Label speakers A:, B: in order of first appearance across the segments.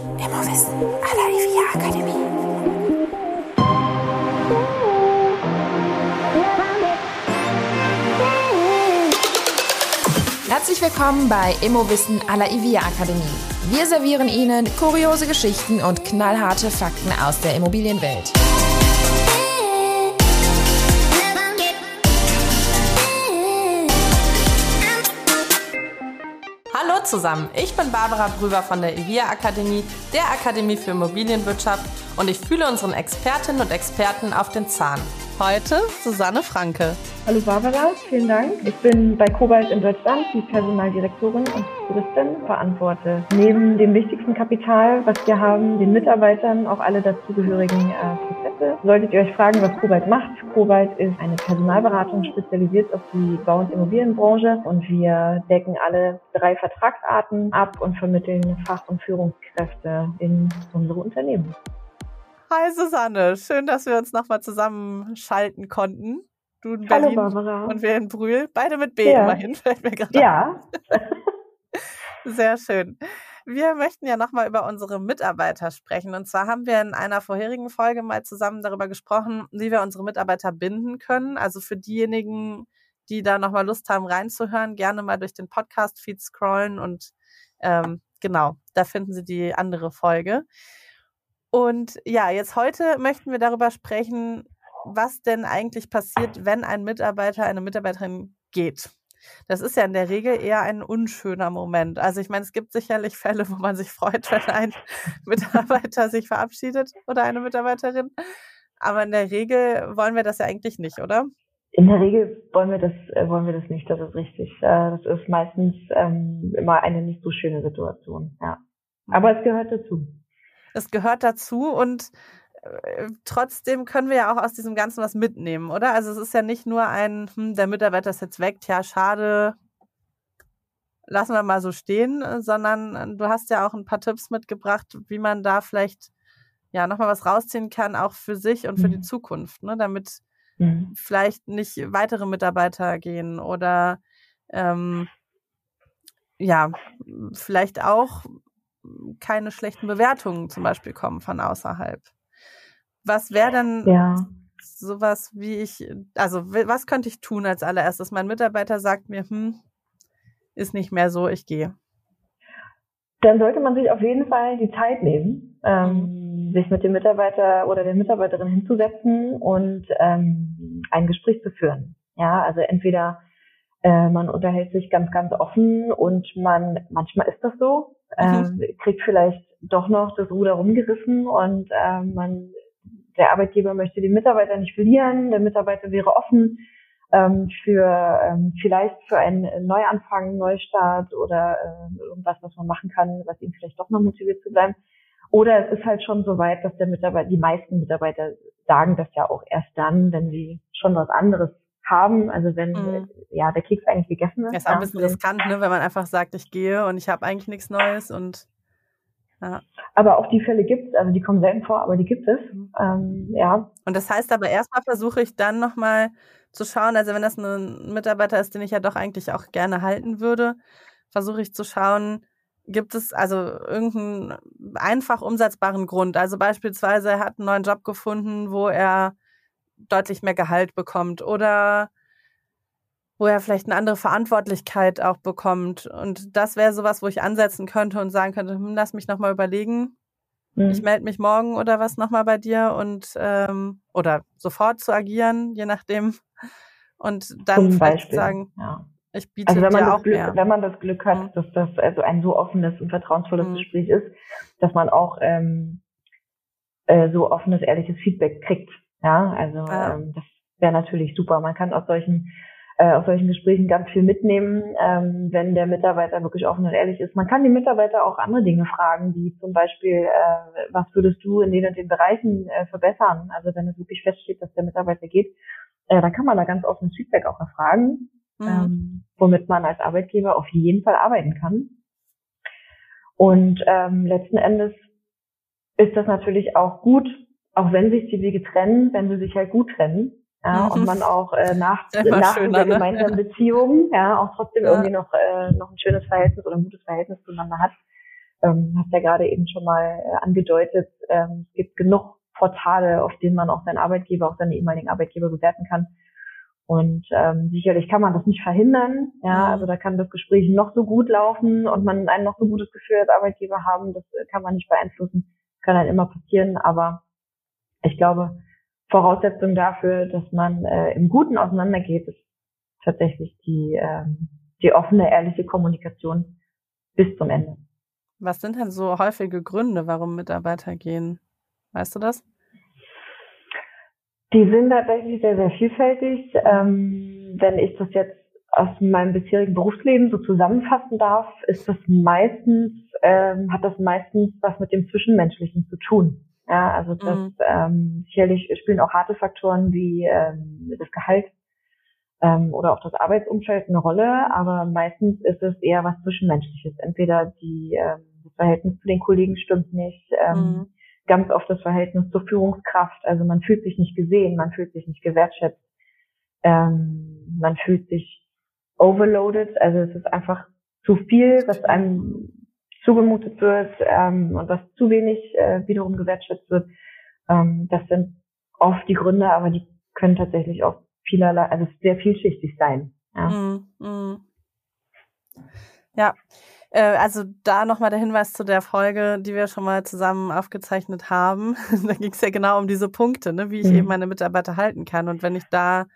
A: Immowissen à la IVIA Akademie. Herzlich willkommen bei Immowissen à la IVIA Akademie. Wir servieren Ihnen kuriose Geschichten und knallharte Fakten aus der Immobilienwelt.
B: Zusammen, ich bin Barbara Brüber von der IVIA Akademie, der Akademie für Immobilienwirtschaft und ich fühle unseren Expertinnen und Experten auf den Zahn. Heute Susanne Franke.
C: Hallo Barbara, vielen Dank. Ich bin bei Kobalt in Deutschland die Personaldirektorin und Touristin, verantworte neben dem wichtigsten Kapital, was wir haben, den Mitarbeitern, auch alle dazugehörigen äh, Prozesse. Solltet ihr euch fragen, was Kobalt macht, Kobalt ist eine Personalberatung spezialisiert auf die Bau- und Immobilienbranche und wir decken alle drei Vertragsarten ab und vermitteln Fach- und Führungskräfte in unsere Unternehmen.
B: Hi Susanne, schön, dass wir uns nochmal zusammenschalten konnten. Du in
C: Hallo
B: Berlin
C: Barbara.
B: und wir in Brühl. Beide mit B
C: Ja.
B: immerhin, fällt mir gerade
C: Ja,
B: Sehr schön. Wir möchten ja nochmal über unsere Mitarbeiter sprechen. Und zwar haben wir in einer vorherigen Folge mal zusammen darüber gesprochen, wie wir unsere Mitarbeiter binden können. Also für diejenigen, die da nochmal Lust haben reinzuhören, gerne mal durch den Podcast-Feed scrollen und ähm, genau, da finden Sie die andere Folge. Und ja, jetzt heute möchten wir darüber sprechen, was denn eigentlich passiert, wenn ein Mitarbeiter, eine Mitarbeiterin geht. Das ist ja in der Regel eher ein unschöner Moment. Also ich meine, es gibt sicherlich Fälle, wo man sich freut, wenn ein Mitarbeiter sich verabschiedet oder eine Mitarbeiterin. Aber in der Regel wollen wir das ja eigentlich nicht, oder?
C: in der Regel wollen wir das, äh, wollen wir das nicht, das ist richtig. Äh, das ist meistens ähm, immer eine nicht so schöne Situation, ja. Aber es gehört dazu.
B: Es gehört dazu und äh, trotzdem können wir ja auch aus diesem Ganzen was mitnehmen, oder? Also es ist ja nicht nur ein, hm, der Mitarbeiter ist jetzt weg, ja, schade, lassen wir mal so stehen, äh, sondern äh, du hast ja auch ein paar Tipps mitgebracht, wie man da vielleicht ja nochmal was rausziehen kann, auch für sich und für die
C: Mhm.
B: Zukunft, ne? damit
C: Mhm.
B: vielleicht nicht weitere Mitarbeiter gehen oder ähm, ja, vielleicht auch keine schlechten Bewertungen zum Beispiel kommen von außerhalb. Was wäre denn
C: Ja.
B: sowas wie ich, also was könnte ich tun als allererstes? Mein Mitarbeiter sagt mir, hm, ist nicht mehr so, ich gehe.
C: Dann sollte man sich auf jeden Fall die Zeit nehmen, ähm, sich mit dem Mitarbeiter oder der Mitarbeiterin hinzusetzen und ähm, ein Gespräch zu führen. Ja, also entweder äh, man unterhält sich ganz, ganz offen und man, manchmal ist das so, ähm, kriegt vielleicht doch noch das Ruder rumgerissen und ähm, man, der Arbeitgeber möchte den Mitarbeiter nicht verlieren, der Mitarbeiter wäre offen ähm, für ähm, vielleicht für einen Neuanfang, Neustart oder äh, irgendwas, was man machen kann, was ihn vielleicht doch noch motiviert zu bleiben. Oder es ist halt schon so weit, dass der Mitarbeiter, die meisten Mitarbeiter sagen das ja auch erst dann, wenn sie schon was anderes haben. Also wenn
B: Mhm.
C: ja der Keks eigentlich gegessen ist.
B: Das ist auch ein bisschen riskant, ne, wenn man einfach sagt, ich gehe und ich habe eigentlich nichts Neues und ja.
C: Aber auch die Fälle gibt es, also die kommen selten vor, aber die gibt es.
B: Mhm.
C: Ähm, ja,
B: Und das heißt aber erstmal versuche ich dann nochmal zu schauen, also wenn das ein Mitarbeiter ist, den ich ja doch eigentlich auch gerne halten würde, versuche ich zu schauen, gibt es also irgendeinen einfach umsetzbaren Grund. Also beispielsweise er hat einen neuen Job gefunden, wo er deutlich mehr Gehalt bekommt oder wo er vielleicht eine andere Verantwortlichkeit auch bekommt. Und das wäre sowas, wo ich ansetzen könnte und sagen könnte, hm, lass mich nochmal überlegen,
C: Mhm.
B: ich melde mich morgen oder was nochmal bei dir und ähm, oder sofort zu agieren, je nachdem. Und dann vielleicht sagen,
C: ja.
B: ich biete
C: Also wenn man
B: dir
C: das
B: auch
C: Glück,
B: mehr.
C: wenn man das Glück hat,
B: Mhm.
C: dass das also ein so offenes und vertrauensvolles
B: Mhm.
C: Gespräch ist, dass man auch ähm, äh, so offenes, ehrliches Feedback kriegt. Ja, also
B: Ja.
C: ähm, das wäre natürlich super. Man kann aus solchen äh, aus solchen Gesprächen ganz viel mitnehmen, ähm, wenn der Mitarbeiter wirklich offen und ehrlich ist. Man kann die Mitarbeiter auch andere Dinge fragen, wie zum Beispiel, äh, was würdest du in den und den Bereichen äh, verbessern? Also wenn es wirklich feststeht, dass der Mitarbeiter geht, äh, dann kann man da ganz offenes Feedback auch erfragen
B: Mhm.
C: ähm, womit man als Arbeitgeber auf jeden Fall arbeiten kann. Und ähm, letzten Endes ist das natürlich auch gut, auch wenn sich die Wege trennen, wenn sie sich halt gut trennen. Ja,
B: Mhm.
C: und man auch äh, nach, nach
B: schöner,
C: der
B: ne?
C: gemeinsamen Beziehung ja auch trotzdem
B: Ja.
C: irgendwie noch, äh, noch ein schönes Verhältnis oder ein gutes Verhältnis zueinander hat. ähm, hast ja gerade eben schon mal äh, angedeutet, ähm, es gibt genug Portale, auf denen man auch seinen Arbeitgeber, auch seine ehemaligen Arbeitgeber bewerten kann. Und ähm, sicherlich kann man das nicht verhindern. Ja, mhm. also da kann das Gespräch noch so gut laufen und man ein noch so gutes Gefühl als Arbeitgeber haben. Das äh, kann man nicht beeinflussen. kann dann immer passieren. Aber ich glaube, Voraussetzung dafür, dass man äh, im Guten auseinandergeht, ist tatsächlich die, ähm, die offene, ehrliche Kommunikation bis zum Ende.
B: Was sind denn so häufige Gründe, warum Mitarbeiter gehen? Weißt du das?
C: Die sind tatsächlich sehr, sehr vielfältig. Ähm, wenn ich das jetzt aus meinem bisherigen Berufsleben so zusammenfassen darf, ist das meistens, ähm, hat das meistens was mit dem Zwischenmenschlichen zu tun. Ja, also das mhm. ähm, sicherlich spielen auch harte Faktoren wie ähm, das Gehalt ähm, oder auch das Arbeitsumfeld eine Rolle, aber meistens ist es eher was Zwischenmenschliches. Entweder die ähm, das Verhältnis zu den Kollegen stimmt nicht, ähm, mhm ganz oft das Verhältnis zur Führungskraft. Also man fühlt sich nicht gesehen, man fühlt sich nicht gewertschätzt, ähm, man fühlt sich overloaded. Also es ist einfach zu viel, was einem zugemutet wird ähm, und was zu wenig äh, wiederum gewertschätzt wird. Ähm, das sind oft die Gründe, aber die können tatsächlich auch vielerlei, also sehr vielschichtig sein. Ja. Mm, mm.
B: ja. Äh, also da nochmal der Hinweis zu der Folge, die wir schon mal zusammen aufgezeichnet haben. da ging es ja genau um diese Punkte, ne? wie ich mhm. eben meine Mitarbeiter halten kann. Und wenn ich da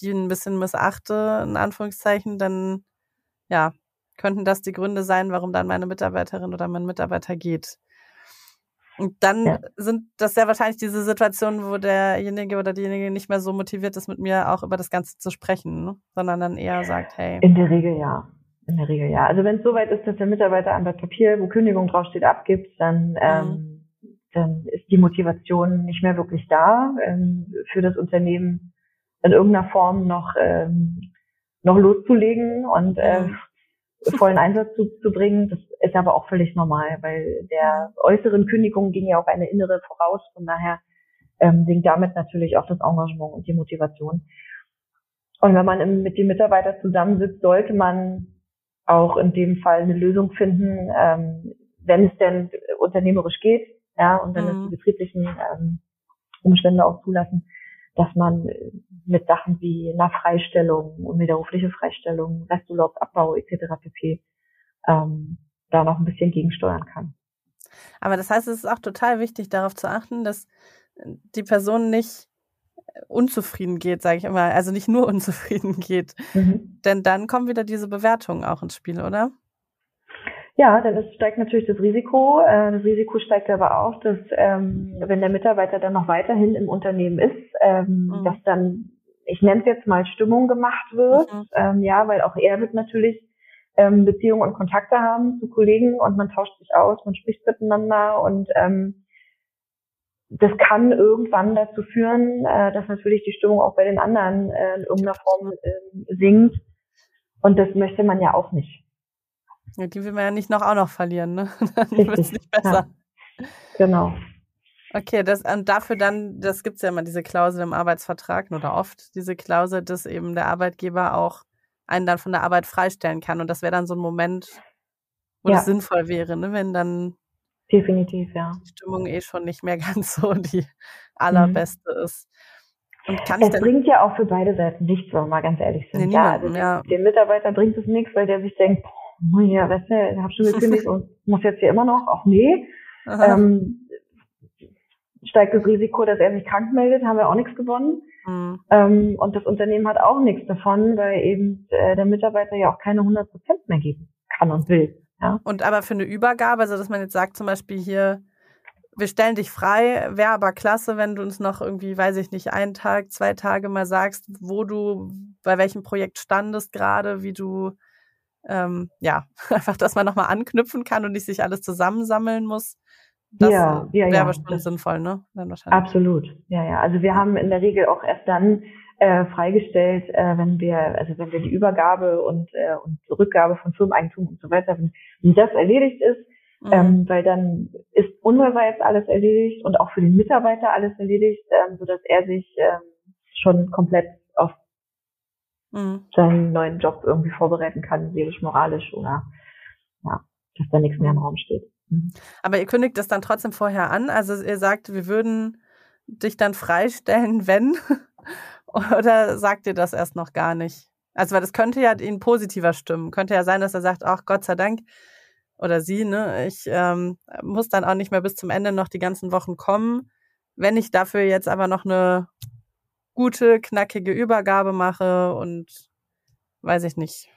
B: die ein bisschen missachte, in Anführungszeichen, dann ja, könnten das die Gründe sein, warum dann meine Mitarbeiterin oder mein Mitarbeiter geht. Und dann ja. sind das sehr wahrscheinlich diese Situationen, wo derjenige oder diejenige nicht mehr so motiviert ist, mit mir auch über das Ganze zu sprechen, ne? sondern dann eher sagt, hey.
C: In der Regel ja. In der Regel ja. Also wenn es soweit ist, dass der Mitarbeiter ein Blatt Papier, wo Kündigung draufsteht, abgibt, dann, mhm. ähm, dann ist die Motivation nicht mehr wirklich da, ähm, für das Unternehmen in irgendeiner Form noch, ähm, noch loszulegen und äh, mhm. Vollen Einsatz zu, zu bringen. Das ist aber auch völlig normal, weil der äußeren Kündigung ging ja auch eine innere voraus. Von daher ähm, sinkt damit natürlich auch das Engagement und die Motivation. Und wenn man mit dem Mitarbeiter zusammensitzt, sollte man auch in dem Fall eine Lösung finden, ähm, wenn es denn unternehmerisch geht, ja, und wenn mhm. es die betrieblichen ähm, Umstände auch zulassen, dass man mit Sachen wie einer Freistellung, unwiderrufliche Freistellung, Resturlaubsabbau etc. pp. Ähm, da noch ein bisschen gegensteuern kann.
B: Aber das heißt, es ist auch total wichtig, darauf zu achten, dass die Person nicht unzufrieden geht, sage ich immer, also nicht nur unzufrieden geht. Mhm. Denn dann kommen wieder diese Bewertungen auch ins Spiel, oder?
C: Ja, dann ist, steigt natürlich das Risiko. Äh, das Risiko steigt aber auch, dass ähm, wenn der Mitarbeiter dann noch weiterhin im Unternehmen ist, ähm, mhm. dass dann, ich nenne es jetzt mal Stimmung gemacht wird. Mhm. Ähm, ja, weil auch er wird natürlich ähm, Beziehungen und Kontakte haben zu Kollegen und man tauscht sich aus, man spricht miteinander und ähm, das kann irgendwann dazu führen, äh, dass natürlich die Stimmung auch bei den anderen äh, in irgendeiner Form äh, sinkt. Und das möchte man ja auch nicht.
B: Ja, die will man ja nicht noch auch noch verlieren, ne? Dann wird es nicht besser.
C: Ja. Genau.
B: Okay, das und dafür dann, das gibt's ja immer diese Klausel im Arbeitsvertrag oder oft diese Klausel, dass eben der Arbeitgeber auch einen dann von der Arbeit freistellen kann. Und das wäre dann so ein Moment, wo ja. das sinnvoll wäre, ne? wenn dann
C: Definitiv, ja.
B: Die Stimmung eh schon nicht mehr ganz so die allerbeste mhm. ist.
C: Und kann es bringt ja auch für beide Seiten nichts, wenn wir mal ganz ehrlich sind. Nee, ja, also ja. Den Mitarbeiter bringt es nichts, weil der sich denkt, boah, ja, weißt du, ich habe schon gekündigt und muss jetzt hier immer noch, ach nee. Ähm, steigt das Risiko, dass er sich krank meldet, haben wir auch nichts gewonnen. Mhm. Ähm, und das Unternehmen hat auch nichts davon, weil eben äh, der Mitarbeiter ja auch keine 100 Prozent mehr geben kann und will. Ja.
B: Und aber für eine Übergabe, also dass man jetzt sagt zum Beispiel hier, wir stellen dich frei, wäre aber klasse, wenn du uns noch irgendwie, weiß ich nicht, einen Tag, zwei Tage mal sagst, wo du, bei welchem Projekt standest gerade, wie du, ähm, ja, einfach, dass man nochmal anknüpfen kann und nicht sich alles zusammensammeln muss. Das ja, ja, wäre ja. bestimmt sinnvoll, ne?
C: Absolut, ja, ja. Also wir haben in der Regel auch erst dann äh, freigestellt, äh, wenn wir, also wenn wir die Übergabe und, äh, und Rückgabe von Firmeneigentum und so weiter, wenn, wenn das erledigt ist, mhm. ähm, weil dann ist unsererseits alles erledigt und auch für den Mitarbeiter alles erledigt, ähm, so dass er sich ähm, schon komplett mhm. seinen neuen Job irgendwie vorbereiten kann, seelisch, moralisch oder ja, dass da nichts mehr im Raum steht.
B: Mhm. Aber ihr kündigt das dann trotzdem vorher an? Also ihr sagt, wir würden dich dann freistellen, wenn? Oder sagt ihr das erst noch gar nicht? Also, weil das könnte ja ihn positiver stimmen. Könnte ja sein, dass er sagt, ach Gott sei Dank, oder sie, ne, ich ähm, muss dann auch nicht mehr bis zum Ende noch die ganzen Wochen kommen. Wenn ich dafür jetzt aber noch eine gute, knackige Übergabe mache und weiß ich nicht.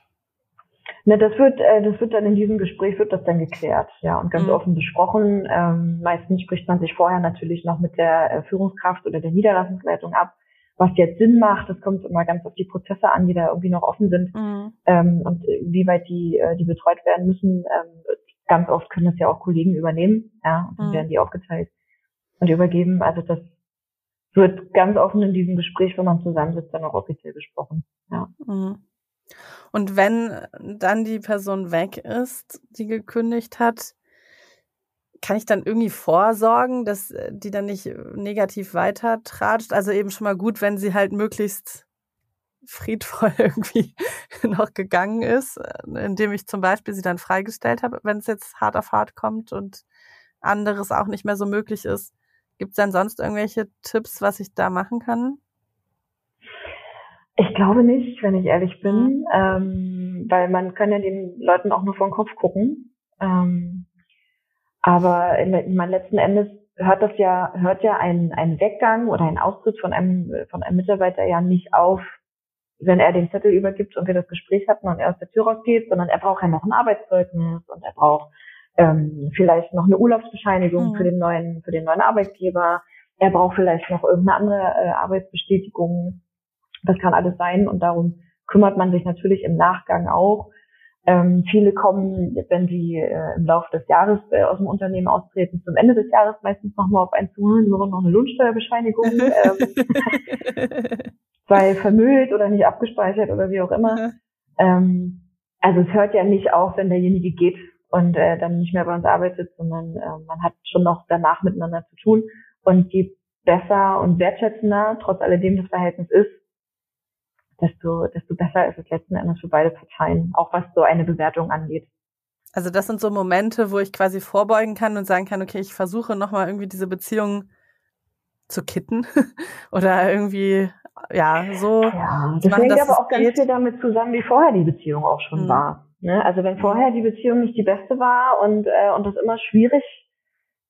C: Ne, das wird, äh, das wird dann in diesem Gespräch wird das dann geklärt, ja, und ganz mhm. offen besprochen. Ähm, meistens spricht man sich vorher natürlich noch mit der äh, Führungskraft oder der Niederlassungsleitung ab, was jetzt Sinn macht. Das kommt immer ganz auf die Prozesse an, die da irgendwie noch offen sind mhm. ähm, und wie weit die, äh, die betreut werden müssen. Ähm, ganz oft können das ja auch Kollegen übernehmen, ja, und dann mhm. werden die aufgeteilt und übergeben. Also das wird ganz offen in diesem Gespräch, wenn man zusammensitzt, dann auch offiziell besprochen. Ja. Mhm.
B: Und wenn dann die Person weg ist, die gekündigt hat, kann ich dann irgendwie vorsorgen, dass die dann nicht negativ weitertratscht? Also eben schon mal gut, wenn sie halt möglichst friedvoll irgendwie noch gegangen ist, indem ich zum Beispiel sie dann freigestellt habe, wenn es jetzt hart auf hart kommt und anderes auch nicht mehr so möglich ist. Gibt es dann sonst irgendwelche Tipps, was ich da machen kann?
C: Ich glaube nicht, wenn ich ehrlich bin, mhm. ähm, weil man kann ja den Leuten auch nur vor den Kopf gucken. Ähm, aber in, in meinem letzten Endes hört das ja, hört ja ein, ein Weggang oder ein Austritt von einem, von einem Mitarbeiter ja nicht auf, wenn er den Zettel übergibt und wir das Gespräch hatten und er aus der Tür rausgeht, sondern er braucht ja noch ein Arbeitszeugnis und er braucht ähm, vielleicht noch eine Urlaubsbescheinigung mhm. für den neuen, für den neuen Arbeitgeber. Er braucht vielleicht noch irgendeine andere äh, Arbeitsbestätigung. Das kann alles sein und darum kümmert man sich natürlich im Nachgang auch. Ähm, viele kommen, wenn sie äh, im Laufe des Jahres äh, aus dem Unternehmen austreten, zum Ende des Jahres meistens nochmal auf einen zu, nur noch eine Lohnsteuerbescheinigung, ähm, sei vermüllt oder nicht abgespeichert oder wie auch immer. Ähm, also es hört ja nicht auf, wenn derjenige geht und äh, dann nicht mehr bei uns arbeitet, sondern äh, man hat schon noch danach miteinander zu tun. Und je besser und wertschätzender trotz alledem das Verhältnis ist, desto, desto besser ist es letzten Endes für beide Parteien, auch was so eine Bewertung angeht.
B: Also das sind so Momente, wo ich quasi vorbeugen kann und sagen kann, okay, ich versuche nochmal irgendwie diese Beziehung zu kitten oder irgendwie, ja, so.
C: Ja, das hängt aber auch ganz viel damit zusammen, wie vorher die Beziehung auch schon mhm. war. Ne? Also wenn vorher die Beziehung nicht die beste war und, äh, und das immer schwierig,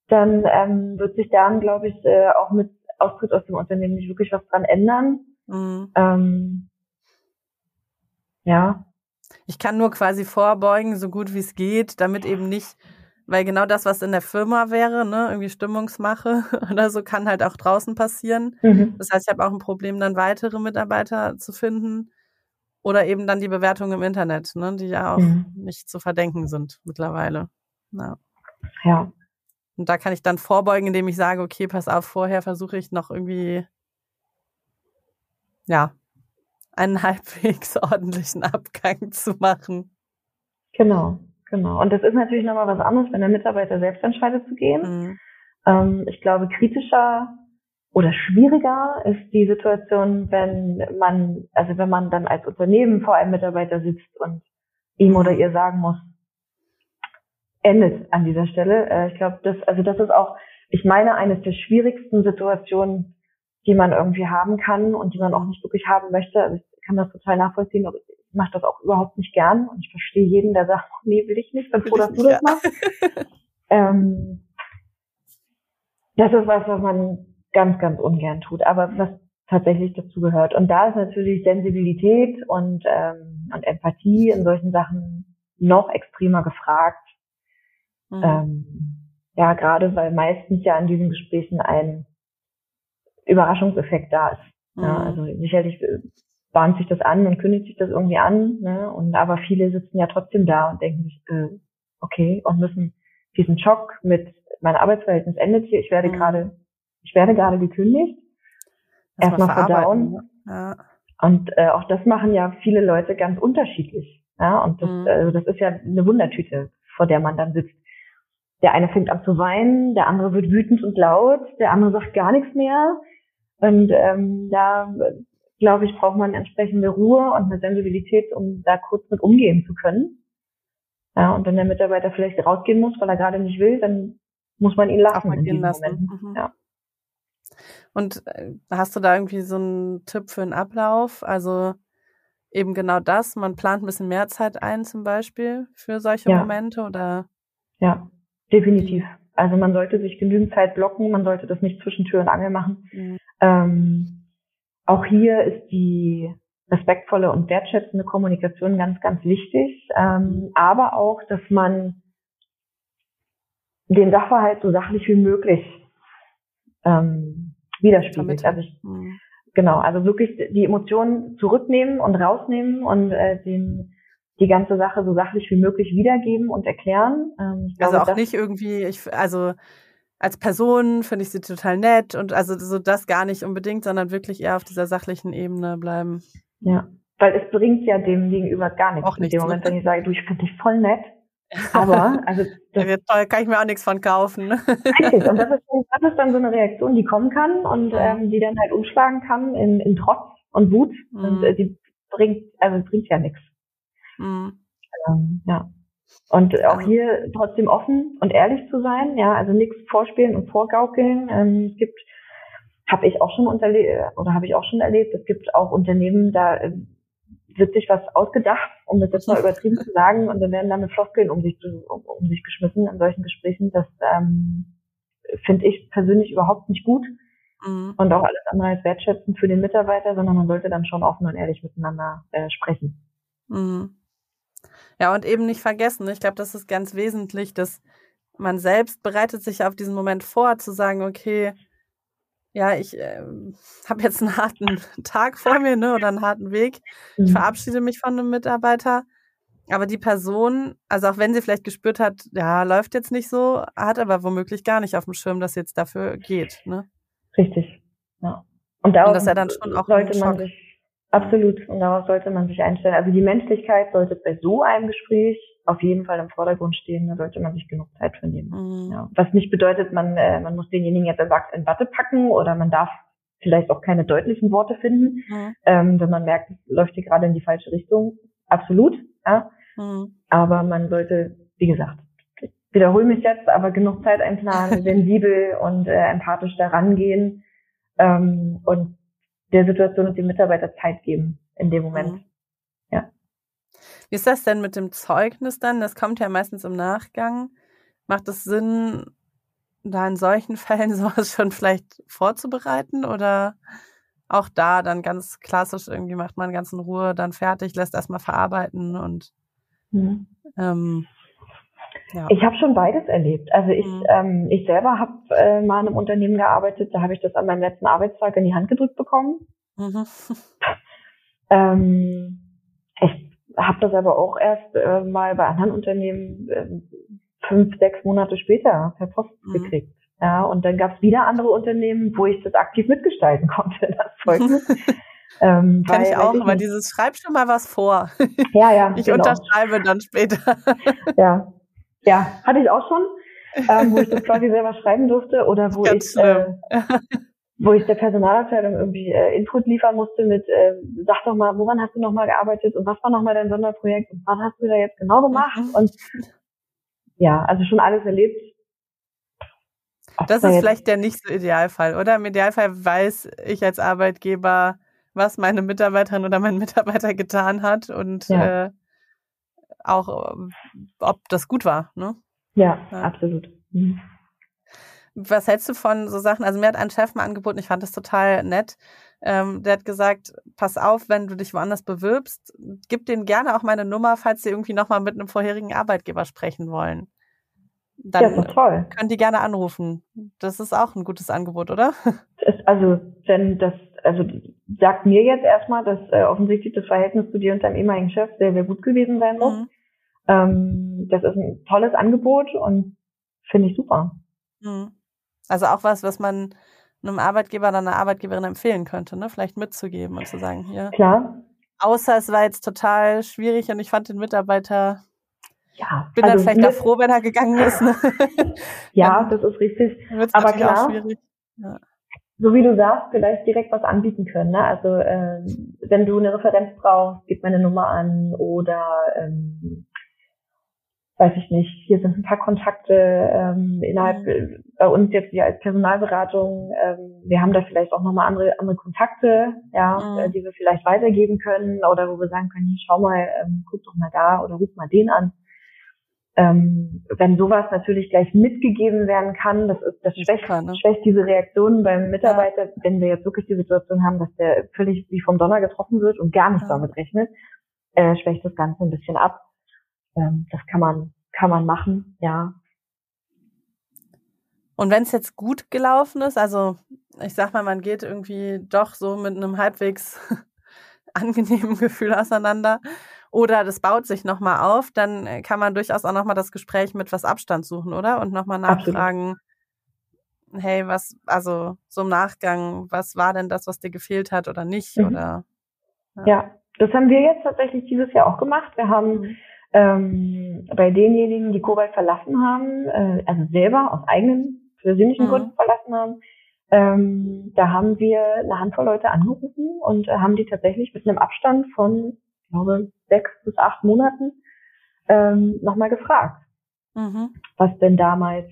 C: dann ähm, wird sich daran, glaube ich, äh, auch mit Austritt aus dem Unternehmen nicht wirklich was dran ändern. Mhm. Ähm, ja.
B: Ich kann nur quasi vorbeugen, so gut wie es geht, damit eben nicht, weil genau das, was in der Firma wäre, ne, irgendwie Stimmungsmache oder so, kann halt auch draußen passieren. Mhm. Das heißt, ich habe auch ein Problem, dann weitere Mitarbeiter zu finden. Oder eben dann die Bewertungen im Internet, ne, die ja auch mhm. nicht zu verdenken sind mittlerweile. Ja.
C: ja.
B: Und da kann ich dann vorbeugen, indem ich sage, okay, pass auf, vorher versuche ich noch irgendwie, ja, einen halbwegs ordentlichen Abgang zu machen.
C: Genau, genau. Und das ist natürlich nochmal was anderes, wenn der Mitarbeiter selbst entscheidet zu gehen. Mhm. Ähm, ich glaube, kritischer oder schwieriger ist die Situation, wenn man, also wenn man dann als Unternehmen vor einem Mitarbeiter sitzt und ihm oder ihr sagen muss, endet an dieser Stelle. Äh, ich glaube, das, also das ist auch, ich meine, eines der schwierigsten Situationen, die man irgendwie haben kann und die man auch nicht wirklich haben möchte. Also ich kann das total nachvollziehen, aber ich mache das auch überhaupt nicht gern und ich verstehe jeden, der sagt, nee, will ich nicht, bin froh, dass du das machst. ähm, das ist was, was man ganz, ganz ungern tut, aber was tatsächlich dazu gehört. Und da ist natürlich Sensibilität und, ähm, und Empathie in solchen Sachen noch extremer gefragt. Mhm. Ähm, ja, gerade weil meistens ja in diesen Gesprächen ein Überraschungseffekt da ist. Mhm. Ja, also sicherlich äh, bahnt sich das an und kündigt sich das irgendwie an, ne? Und aber viele sitzen ja trotzdem da und denken sich, äh, okay, und müssen diesen Schock mit mein Arbeitsverhältnis endet hier, ich werde mhm. gerade, ich werde gerade gekündigt, erstmal verdauen. Ne? Ja. Und äh, auch das machen ja viele Leute ganz unterschiedlich. Ja, und das, mhm. also das ist ja eine Wundertüte, vor der man dann sitzt. Der eine fängt an zu weinen, der andere wird wütend und laut, der andere sagt gar nichts mehr. Und ähm, da glaube ich, braucht man entsprechende Ruhe und eine Sensibilität, um da kurz mit umgehen zu können. Ja, und wenn der Mitarbeiter vielleicht rausgehen muss, weil er gerade nicht will, dann muss man ihn lassen in
B: diesen lassen. Mhm. Ja. Und äh, hast du da irgendwie so einen Tipp für einen Ablauf? Also eben genau das, man plant ein bisschen mehr Zeit ein zum Beispiel für solche ja. Momente oder?
C: Ja, definitiv. Also man sollte sich genügend Zeit blocken, man sollte das nicht zwischen Tür und Angel machen. Mhm. Ähm, auch hier ist die respektvolle und wertschätzende Kommunikation ganz, ganz wichtig. Ähm, aber auch, dass man den Sachverhalt so sachlich wie möglich ähm, widerspiegelt. Also ich, mhm. genau, also wirklich die Emotionen zurücknehmen und rausnehmen und äh, den die ganze Sache so sachlich wie möglich wiedergeben und erklären.
B: Ähm, also glaube, auch nicht irgendwie, ich, also als Person finde ich sie total nett und also so das gar nicht unbedingt, sondern wirklich eher auf dieser sachlichen Ebene bleiben.
C: Ja, weil es bringt ja dem Gegenüber gar nichts.
B: Auch
C: nichts.
B: In
C: dem Moment, wenn ich sage, du, ich finde dich voll nett. Aber, also.
B: Das ja, toll, kann ich mir auch nichts von kaufen.
C: Richtig. Und das ist, das ist dann so eine Reaktion, die kommen kann und ähm, die dann halt umschlagen kann in, in Trotz und Wut. Mhm. Und äh, die bringt, also bringt ja nichts. Mhm. Ähm, ja. Und auch hier trotzdem offen und ehrlich zu sein, ja, also nichts vorspielen und vorgaukeln. Ähm, es gibt, habe ich auch schon unterlebt oder habe ich auch schon erlebt, es gibt auch Unternehmen, da äh, wird sich was ausgedacht, um das jetzt mal übertrieben zu sagen, und dann werden damit Floskeln um sich, um, um sich geschmissen in solchen Gesprächen. Das ähm, finde ich persönlich überhaupt nicht gut. Mhm. Und auch alles andere als wertschätzend für den Mitarbeiter, sondern man sollte dann schon offen und ehrlich miteinander äh, sprechen.
B: Mhm. Ja, und eben nicht vergessen, ich glaube, das ist ganz wesentlich, dass man selbst bereitet sich auf diesen Moment vor, zu sagen, okay, ja, ich äh, habe jetzt einen harten Tag vor mir, ne, oder einen harten Weg. Ich mhm. verabschiede mich von einem Mitarbeiter. Aber die Person, also auch wenn sie vielleicht gespürt hat, ja, läuft jetzt nicht so, hat aber womöglich gar nicht auf dem Schirm, dass jetzt dafür geht, ne?
C: Richtig, ja.
B: Und, darauf Und dass er dann schon auch
C: sollte man sich Absolut. Und darauf sollte man sich einstellen. Also die Menschlichkeit sollte bei so einem Gespräch auf jeden Fall im Vordergrund stehen. Da sollte man sich genug Zeit für nehmen. Mhm. Ja. Was nicht bedeutet, man, äh, man muss denjenigen jetzt in Watte packen oder man darf vielleicht auch keine deutlichen Worte finden, mhm. ähm, wenn man merkt, es läuft hier gerade in die falsche Richtung. Absolut. Ja. Mhm. Aber man sollte, wie gesagt, ich wiederhole mich jetzt, aber genug Zeit einplanen, sensibel und äh, empathisch da rangehen ähm, und der Situation und dem Mitarbeiter Zeit geben in dem Moment. Mhm. Ja.
B: Wie ist das denn mit dem Zeugnis dann? Das kommt ja meistens im Nachgang. Macht es Sinn, da in solchen Fällen sowas schon vielleicht vorzubereiten oder auch da dann ganz klassisch irgendwie macht man ganz in Ruhe dann fertig, lässt erstmal verarbeiten und mhm. ähm,
C: ja. Ich habe schon beides erlebt. Also ich, mhm. ähm, ich selber habe äh, mal in einem Unternehmen gearbeitet, da habe ich das an meinem letzten Arbeitstag in die Hand gedrückt bekommen. Mhm. ähm, ich habe das aber auch erst äh, mal bei anderen Unternehmen äh, fünf, sechs Monate später per Post mhm. gekriegt. Ja, und dann gab es wieder andere Unternehmen, wo ich das aktiv mitgestalten konnte, das Zeugnis.
B: Ähm, Kann weil, ich auch, aber dieses Schreib schon mal was vor.
C: Ja, ja.
B: ich genau. unterschreibe dann später.
C: ja, ja, hatte ich auch schon, ähm, wo ich das quasi selber schreiben durfte oder wo ich, äh, wo ich der Personalabteilung irgendwie äh, Input liefern musste mit, äh, sag doch mal, woran hast du nochmal gearbeitet und was war nochmal dein Sonderprojekt und was hast du da jetzt genau gemacht mhm. und ja, also schon alles erlebt.
B: Das ist vielleicht der nicht so Idealfall, oder? Im Idealfall weiß ich als Arbeitgeber, was meine Mitarbeiterin oder mein Mitarbeiter getan hat und ja. äh, auch, ähm, ob das gut war. Ne?
C: Ja, ja. absolut. Mhm.
B: Was hältst du von so Sachen? Also mir hat ein Chef mal angeboten, ich fand das total nett. Ähm, der hat gesagt, pass auf, wenn du dich woanders bewirbst, gib denen gerne auch meine Nummer, falls sie irgendwie nochmal mit einem vorherigen Arbeitgeber sprechen wollen. Dann ja, toll. können die gerne anrufen. Das ist auch ein gutes Angebot, oder?
C: Also, wenn das, also sagt mir jetzt erstmal, dass äh, offensichtlich das Verhältnis zu dir und deinem ehemaligen Chef sehr, sehr gut gewesen sein muss. Mhm. Ähm, das ist ein tolles Angebot und finde ich super.
B: Mhm. Also auch was, was man einem Arbeitgeber oder einer Arbeitgeberin empfehlen könnte, ne? Vielleicht mitzugeben und zu sagen, hier.
C: Klar.
B: Außer es war jetzt total schwierig und ich fand den Mitarbeiter ja, bin also dann vielleicht auch froh, wenn er gegangen ist. Ne?
C: ja, das ist richtig. Aber klar, ja so wie du sagst, vielleicht direkt was anbieten können. Ne? Also äh, wenn du eine Referenz brauchst, gib meine Nummer an oder ähm, weiß ich nicht, hier sind ein paar Kontakte ähm, innerhalb mhm. bei uns jetzt wir als Personalberatung, ähm, wir haben da vielleicht auch nochmal andere andere Kontakte, ja, mhm. äh, die wir vielleicht weitergeben können oder wo wir sagen können, hier schau mal, ähm, guck doch mal da oder ruf mal den an. Ähm, wenn sowas natürlich gleich mitgegeben werden kann, das ist das schwächt, ne? schwächt diese Reaktionen beim Mitarbeiter, ja. wenn wir jetzt wirklich die Situation haben, dass der völlig wie vom Donner getroffen wird und gar nicht ja. damit rechnet, äh, schwächt das Ganze ein bisschen ab ähm, das kann man, kann man machen, ja.
B: Und wenn es jetzt gut gelaufen ist, also ich sag mal, man geht irgendwie doch so mit einem halbwegs angenehmen Gefühl auseinander oder das baut sich nochmal auf, dann kann man durchaus auch nochmal das Gespräch mit was Abstand suchen, oder? Und nochmal nachfragen, Absolut. hey, was, also so im Nachgang, was war denn das, was dir gefehlt hat oder nicht? Mhm. Oder
C: ja. ja. das haben wir jetzt tatsächlich dieses Jahr auch gemacht. Wir haben mhm ähm, bei denjenigen, die Kobalt verlassen haben, äh, also selber aus eigenen persönlichen mhm. Gründen verlassen haben, ähm, da haben wir eine Handvoll Leute angerufen und äh, haben die tatsächlich mit einem Abstand von, ich glaube, sechs bis acht Monaten ähm, nochmal gefragt, mhm. was denn damals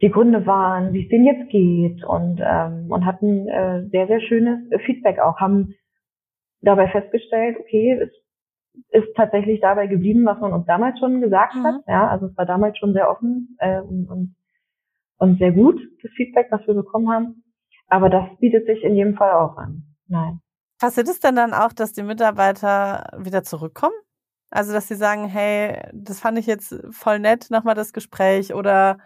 C: die Gründe waren, wie es denen jetzt geht und, ähm, und hatten äh, sehr, sehr schönes Feedback auch, haben dabei festgestellt, okay, es ist tatsächlich dabei geblieben, was man uns damals schon gesagt mhm. hat. Ja, also es war damals schon sehr offen äh, und, und, und sehr gut, das Feedback, was wir bekommen haben. Aber das bietet sich in jedem Fall auch an. Nein.
B: Passiert es denn dann auch, dass die Mitarbeiter wieder zurückkommen? Also, dass sie sagen, hey, das fand ich jetzt voll nett, nochmal das Gespräch oder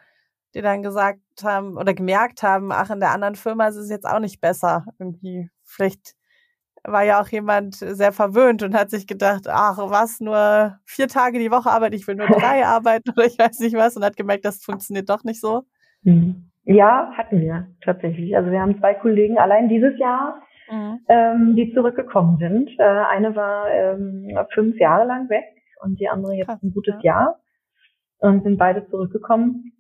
B: die dann gesagt haben oder gemerkt haben, ach, in der anderen Firma ist es jetzt auch nicht besser. Irgendwie, vielleicht war ja auch jemand sehr verwöhnt und hat sich gedacht, ach was, nur vier Tage die Woche arbeite, ich will nur drei arbeiten oder ich weiß nicht was und hat gemerkt, das funktioniert doch nicht so.
C: Mhm. Ja, hatten wir tatsächlich. Also wir haben zwei Kollegen allein dieses Jahr, mhm. ähm, die zurückgekommen sind. Äh, eine war ähm, fünf Jahre lang weg und die andere jetzt Krass, ein gutes ja. Jahr und sind beide zurückgekommen.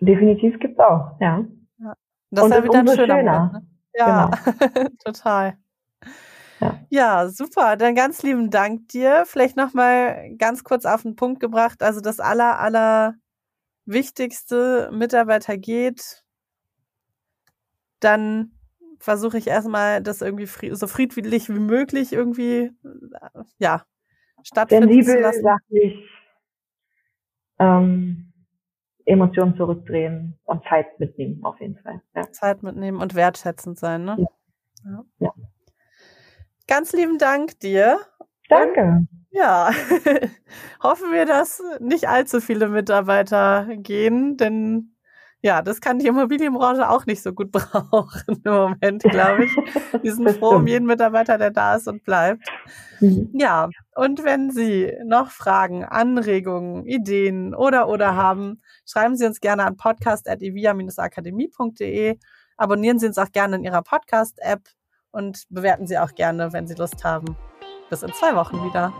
C: Definitiv gibt's auch, ja. ja.
B: Das und ist ja wieder ein schöner schöner. Moment, ne? Ja, genau. total. Ja. ja. super. Dann ganz lieben Dank dir. Vielleicht nochmal ganz kurz auf den Punkt gebracht. Also das aller, aller wichtigste Mitarbeiter geht, dann versuche ich erstmal, das irgendwie so friedlich wie möglich irgendwie, ja, stattfinden
C: Sensibel, zu lassen. Sachlich, ähm, Emotionen zurückdrehen und Zeit mitnehmen, auf jeden Fall.
B: Ja. Zeit mitnehmen und wertschätzend sein, ne? Ja. ja. Ganz lieben Dank dir.
C: Danke. Und,
B: ja, hoffen wir, dass nicht allzu viele Mitarbeiter gehen, denn ja, das kann die Immobilienbranche auch nicht so gut brauchen im Moment, glaube ich. Die sind froh um jeden Mitarbeiter, der da ist und bleibt. Mhm. Ja, und wenn Sie noch Fragen, Anregungen, Ideen oder oder haben, schreiben Sie uns gerne an podcast.evia-akademie.de. Abonnieren Sie uns auch gerne in Ihrer Podcast-App und bewerten Sie auch gerne, wenn Sie Lust haben. Bis in zwei Wochen wieder.